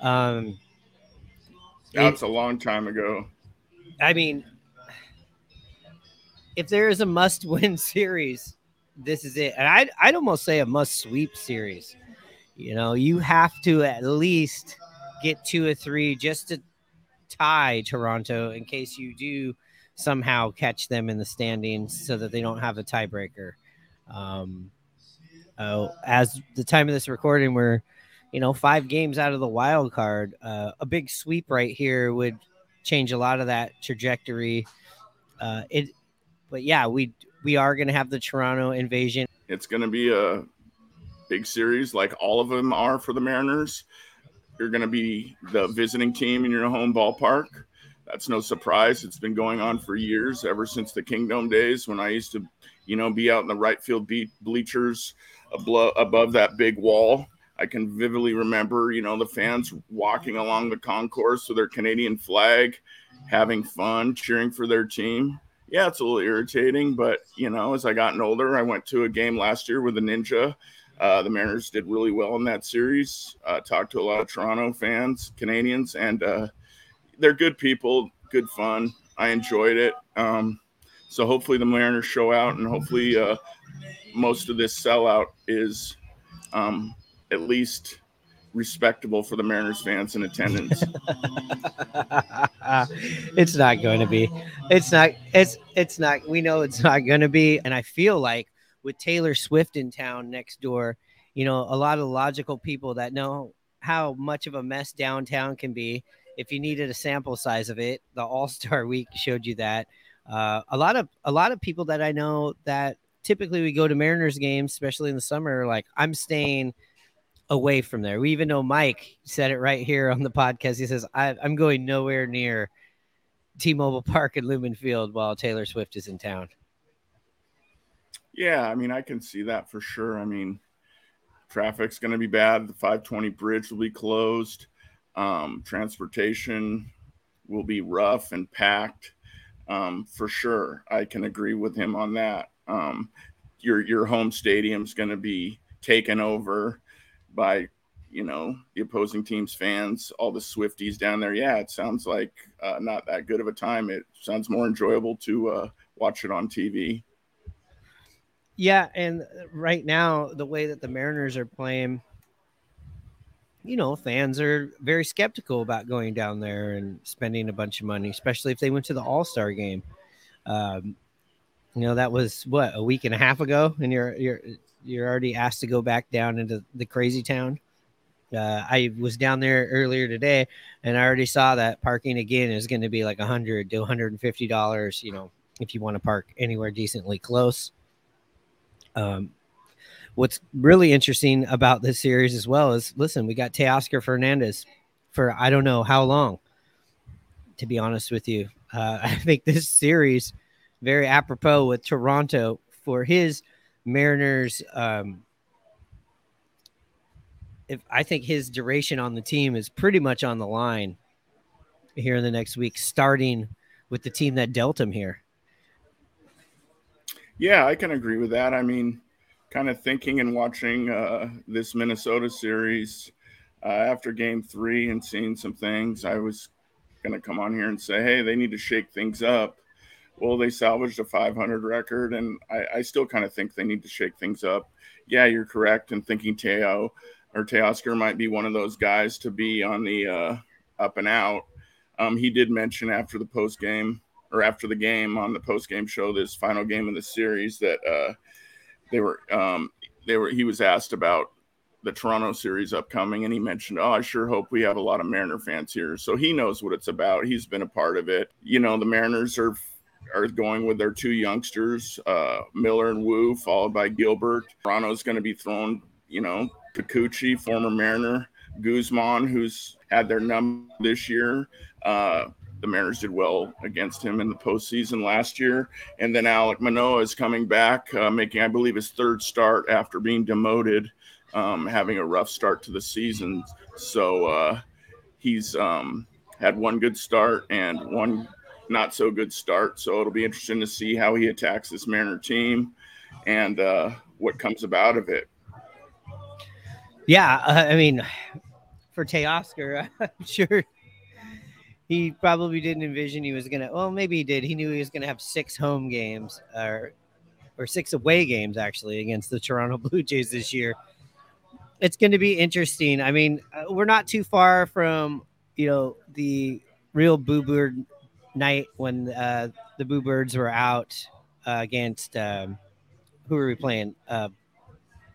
Um, That's it, a long time ago. I mean, if there is a must-win series, this is it. And I'd, I'd almost say a must-sweep series. You know, you have to at least get two or three just to tie Toronto in case you do somehow catch them in the standings so that they don't have a tiebreaker. Um, uh, as the time of this recording, we're you know five games out of the wild card. Uh, a big sweep right here would change a lot of that trajectory. Uh, it, but yeah, we we are going to have the Toronto invasion. It's going to be a big series, like all of them are for the Mariners. You're going to be the visiting team in your home ballpark. That's no surprise. It's been going on for years, ever since the Kingdome days when I used to, you know, be out in the right field bleachers above that big wall. I can vividly remember, you know, the fans walking along the concourse with their Canadian flag, having fun, cheering for their team. Yeah, it's a little irritating, but you know, as I gotten older, I went to a game last year with the Ninja uh, the Mariners did really well in that series. Uh, talked to a lot of Toronto fans, Canadians, and uh, they're good people, good fun. I enjoyed it. Um, so hopefully the Mariners show out, and hopefully uh, most of this sellout is um, at least respectable for the Mariners fans in attendance. it's not going to be. It's not. It's it's not. We know it's not going to be, and I feel like with Taylor Swift in town next door, you know, a lot of logical people that know how much of a mess downtown can be. If you needed a sample size of it, the All Star Week showed you that. Uh, a lot of a lot of people that I know that typically we go to Mariners games, especially in the summer. Like I'm staying away from there. We even know Mike said it right here on the podcast. He says I, am going nowhere near T-Mobile Park and Lumen Field while Taylor Swift is in town. Yeah, I mean, I can see that for sure. I mean, traffic's going to be bad. The 520 bridge will be closed. Um, transportation will be rough and packed um, for sure. I can agree with him on that. Um, your your home stadium's going to be taken over by you know the opposing team's fans, all the Swifties down there. Yeah, it sounds like uh, not that good of a time. It sounds more enjoyable to uh, watch it on TV. Yeah, and right now the way that the Mariners are playing, you know, fans are very skeptical about going down there and spending a bunch of money, especially if they went to the All Star game. Um, you know, that was what a week and a half ago, and you're you're you're already asked to go back down into the crazy town. Uh, I was down there earlier today, and I already saw that parking again is going to be like a hundred to one hundred and fifty dollars. You know, if you want to park anywhere decently close. Um, what's really interesting about this series as well is listen, we got Teoscar Hernandez for I don't know how long. To be honest with you, uh, I think this series very apropos with Toronto for his Mariners. Um, if I think his duration on the team is pretty much on the line here in the next week, starting with the team that dealt him here. Yeah, I can agree with that. I mean, kind of thinking and watching uh, this Minnesota series uh, after game three and seeing some things, I was going to come on here and say, hey, they need to shake things up. Well, they salvaged a 500 record, and I, I still kind of think they need to shake things up. Yeah, you're correct in thinking Teo or Teoscar might be one of those guys to be on the uh, up and out. Um, he did mention after the post game or after the game on the post game show, this final game of the series, that uh, they were um, they were he was asked about the Toronto series upcoming, and he mentioned, "Oh, I sure hope we have a lot of Mariner fans here." So he knows what it's about. He's been a part of it. You know, the Mariners are are going with their two youngsters, uh, Miller and Woo, followed by Gilbert. Toronto's going to be thrown, you know, Kikuchi, former Mariner, Gausman, who's had their number this year. Uh, the Mariners did well against him in the postseason last year. And then Alek Manoah is coming back, uh, making, I believe, his third start after being demoted, um, having a rough start to the season. So uh, he's um, had one good start and one not so good start. So it'll be interesting to see how he attacks this Mariner team and uh, what comes about of it. Yeah, uh, I mean, for Teoscar, I'm sure he probably didn't envision he was gonna. Well, maybe he did. He knew he was gonna have six home games, or or six away games actually against the Toronto Blue Jays this year. It's going to be interesting. I mean, uh, we're not too far from you know the real Boo Bird night when uh, the Boo Birds were out uh, against um, who were we playing uh,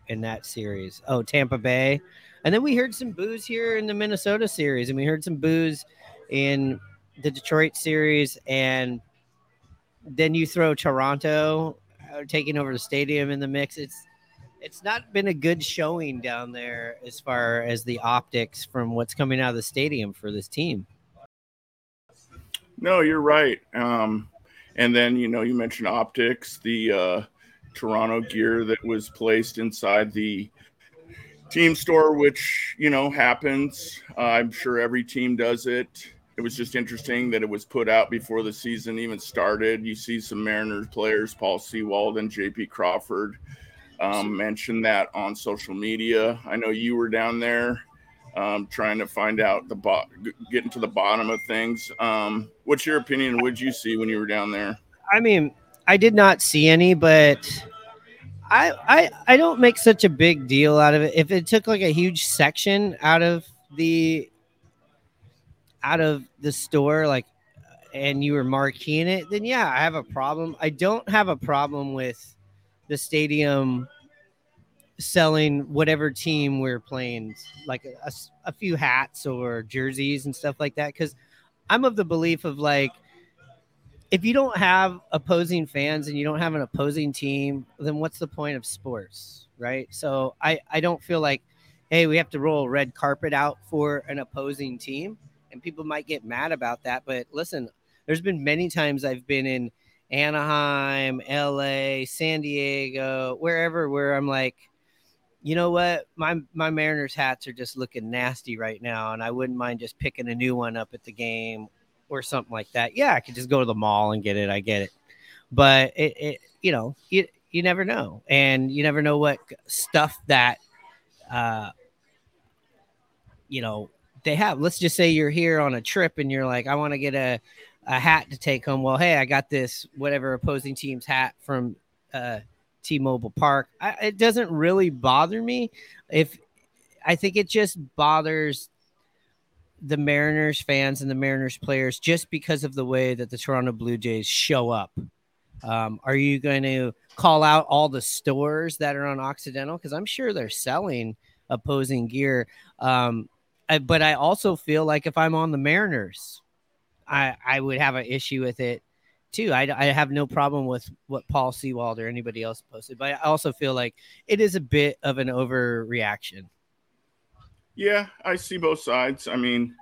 in that series? Oh, Tampa Bay. And then we heard some boos here in the Minnesota series, and we heard some boos in the Detroit series, and then you throw Toronto uh, taking over the stadium in the mix. It's it's not been a good showing down there as far as the optics from what's coming out of the stadium for this team. No, you're right. Um, and then you know you mentioned optics, the uh, Toronto gear that was placed inside the team store, which you know happens. Uh, I'm sure every team does it it was just interesting that it was put out before the season even started. You see some Mariners players, Paul Sewald and JP Crawford, um, mentioned that on social media. I know you were down there um, trying to find out the bo- getting to the bottom of things. Um, what's your opinion? Did you see when you were down there? I mean, I did not see any, but I I I don't make such a big deal out of it. If it took like a huge section out of the out of the store, like, and you were marking it, then yeah, I have a problem. I don't have a problem with the stadium selling whatever team we're playing, like a, a few hats or jerseys and stuff like that. Because I'm of the belief of like, if you don't have opposing fans and you don't have an opposing team, then what's the point of sports, right? So I I don't feel like, hey, we have to roll a red carpet out for an opposing team and people might get mad about that. But listen, there's been many times I've been in Anaheim, LA, San Diego, wherever where I'm like, you know what, my my Mariners hats are just looking nasty right now, and I wouldn't mind just picking a new one up at the game or something like that. Yeah, I could just go to the mall and get it. I get it, but it, it you know, you you never know, and you never know what stuff that, uh, you know, they have. Let's just say you're here on a trip and you're like, I want to get a, a hat to take home. Well, hey, I got this whatever opposing team's hat from uh, T-Mobile Park. I, it doesn't really bother me. If I think it just bothers the Mariners fans and the Mariners players just because of the way that the Toronto Blue Jays show up. Um, are you going to call out all the stores that are on Occidental? Because I'm sure they're selling opposing gear. Um, I, but I also feel like if I'm on the Mariners, I I would have an issue with it too. I, I have no problem with what Paul Sewald or anybody else posted, but I also feel like it is a bit of an overreaction. Yeah, I see both sides. I mean,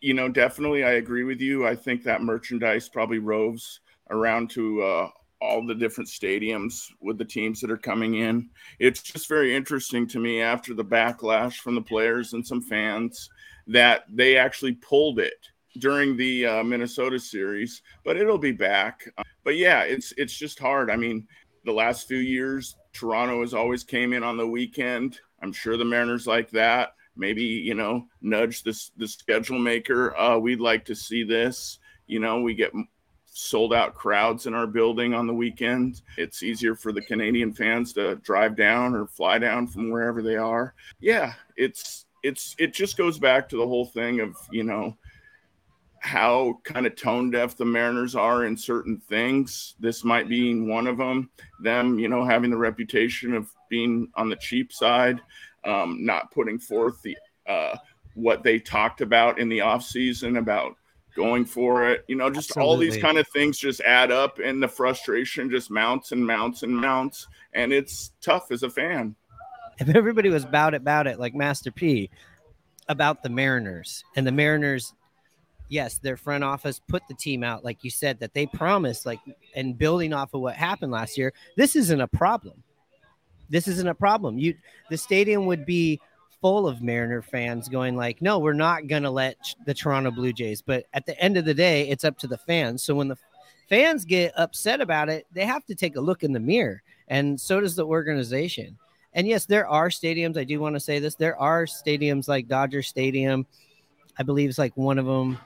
you know, definitely I agree with you. I think that merchandise probably roves around to uh, all the different stadiums with the teams that are coming in. It's just very interesting to me after the backlash from the players and some fans that they actually pulled it during the uh, Minnesota series, but it'll be back. But yeah, it's it's just hard. I mean, the last few years, Toronto has always came in on the weekend. I'm sure the Mariners like that. Maybe you know, nudge this the schedule maker. Uh, we'd like to see this. You know, we get sold out crowds in our building on the weekend. It's easier for the Canadian fans to drive down or fly down from wherever they are. Yeah, it's it's it just goes back to the whole thing of, you know, how kind of tone deaf the Mariners are in certain things. This might be one of them. Them, you know, having the reputation of being on the cheap side, um, not putting forth the uh, what they talked about in the offseason about going for it. You know, just Absolutely. all these kind of things just add up and the frustration just mounts and mounts and mounts. And it's tough as a fan. If everybody was about it, about it, like Master P, about the Mariners and the Mariners, yes, their front office put the team out, like you said, that they promised, like, and building off of what happened last year, this isn't a problem. This isn't a problem. You, the stadium would be full of Mariner fans going like, "No, we're not going to let the Toronto Blue Jays." But at the end of the day, it's up to the fans. So when the fans get upset about it, they have to take a look in the mirror, and so does the organization. and yes, there are stadiums. I do want to say this. There are stadiums like Dodger Stadium. I believe it's like one of them.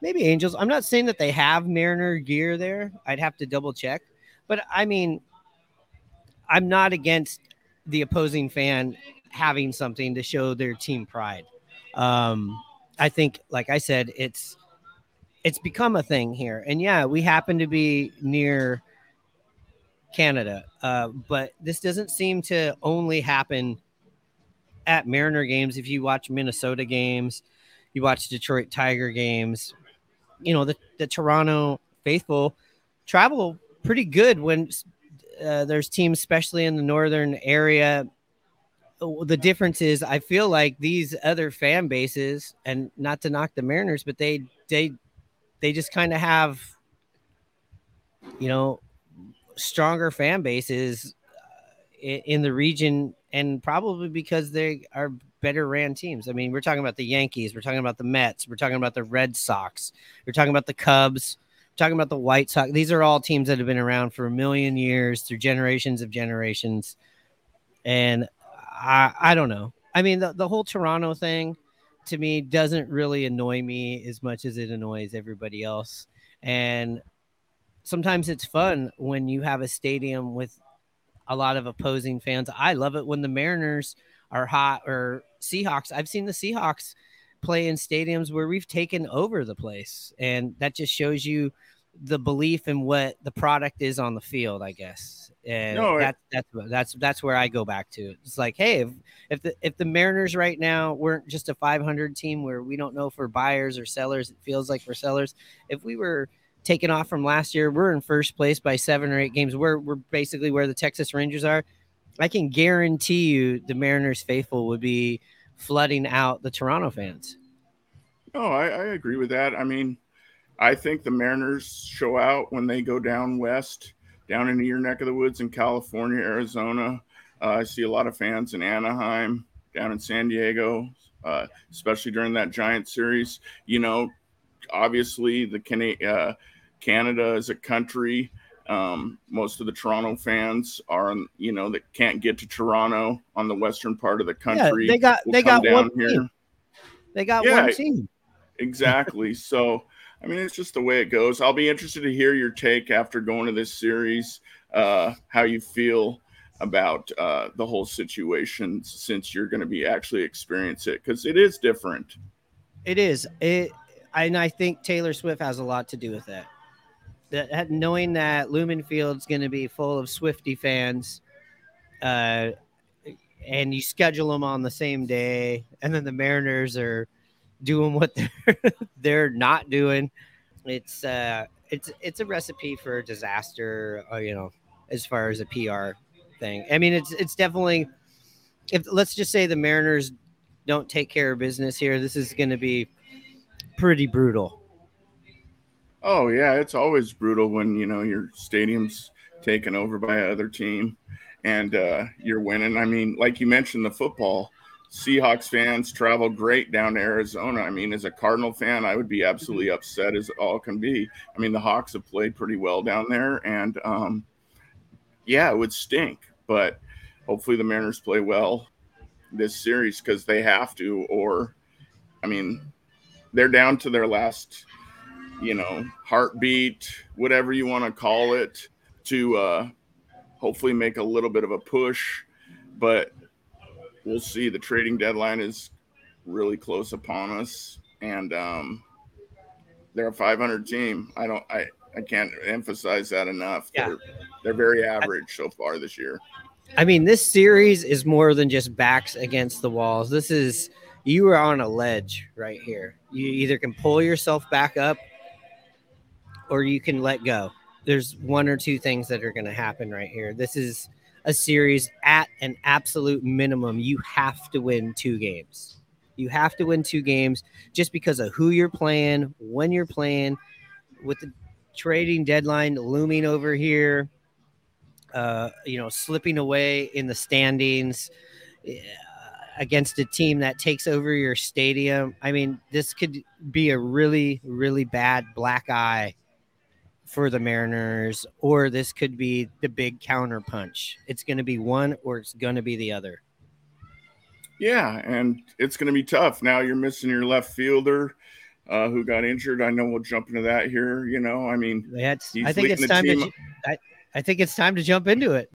Maybe Angels. I'm not saying that they have Mariner gear there. I'd have to double check. But I mean, I'm not against the opposing fan having something to show their team pride. Um, I think, like I said, it's it's become a thing here, and yeah, we happen to be near Canada, uh, but this doesn't seem to only happen at Mariner games. If you watch Minnesota games, you watch Detroit Tiger games, you know the the Toronto faithful travel pretty good when uh, there's teams, especially in the northern area. The difference is, I feel like these other fan bases, and not to knock the Mariners, but they they they just kind of have, you know, stronger fan bases in the region, and probably because they are better ran teams. I mean, we're talking about the Yankees, we're talking about the Mets, we're talking about the Red Sox, we're talking about the Cubs talking about the White Sox. These are all teams that have been around for a million years through generations of generations. And I, I don't know. I mean, the, the whole Toronto thing to me doesn't really annoy me as much as it annoys everybody else. And sometimes it's fun when you have a stadium with a lot of opposing fans. I love it when the Mariners are hot or Seahawks. I've seen the Seahawks play in stadiums where we've taken over the place. And that just shows you the belief in what the product is on the field, I guess. And no, that, that's that's that's where I go back to. It's like, hey, if, if the if the Mariners right now weren't just a 500 team where we don't know if we're buyers or sellers, it feels like we're sellers. If we were taken off from last year, we're in first place by seven or eight games. We're we're basically where the Texas Rangers are. I can guarantee you the Mariners faithful would be flooding out the Toronto fans. Oh, I, I agree with that. I mean, I think the Mariners show out when they go down west, down into your neck of the woods in California, Arizona. Uh, I see a lot of fans in Anaheim, down in San Diego, uh, especially during that Giant series. You know, obviously the Can- uh, Canada is a country. Um, most of the Toronto fans are, you know, that can't get to Toronto on the western part of the country. Yeah, they got they got one here. Team. They got yeah, one team. Exactly. so I mean, it's just the way it goes. I'll be interested to hear your take after going to this series, uh, how you feel about uh, the whole situation since you're going to be actually experience it because it is different. It is. It, and I think Taylor Swift has a lot to do with that. That knowing that Lumen Field's going to be full of Swifty fans, uh, and you schedule them on the same day, and then the Mariners are doing what they're they're not doing. It's uh it's it's a recipe for disaster, uh, you know, as far as a PR thing. I mean, it's it's definitely if let's just say the Mariners don't take care of business here, this is going to be pretty brutal. Oh yeah, it's always brutal when you know your stadium's taken over by another team and uh, you're winning. I mean, like you mentioned, the football Seahawks fans travel great down to Arizona. I mean, as a Cardinal fan, I would be absolutely mm-hmm. upset as all can be. I mean, the Hawks have played pretty well down there, and um, yeah, it would stink. But hopefully, the Mariners play well this series because they have to. Or, I mean, they're down to their last, you know, heartbeat, whatever you want to call it, to uh, hopefully make a little bit of a push. But we'll see. The trading deadline is really close upon us, and um, they're a 500 team. I don't. I I can't emphasize that enough. Yeah. They're, they're very average so far this year. I mean, this series is more than just backs against the walls. This is you are on a ledge right here. You either can pull yourself back up or you can let go. There's one or two things that are going to happen right here. This is a series at an absolute minimum, you have to win two games. You have to win two games just because of who you're playing, when you're playing, with the trading deadline looming over here, uh, you know, slipping away in the standings uh, against a team that takes over your stadium. I mean, this could be a really, really bad black eye for the Mariners, or this could be the big counter punch. It's going to be one or it's going to be the other. Yeah, and it's going to be tough. Now you're missing your left fielder uh, who got injured. I know we'll jump into that here. You know, I mean, had, I think it's time to. I, I think it's time to jump into it.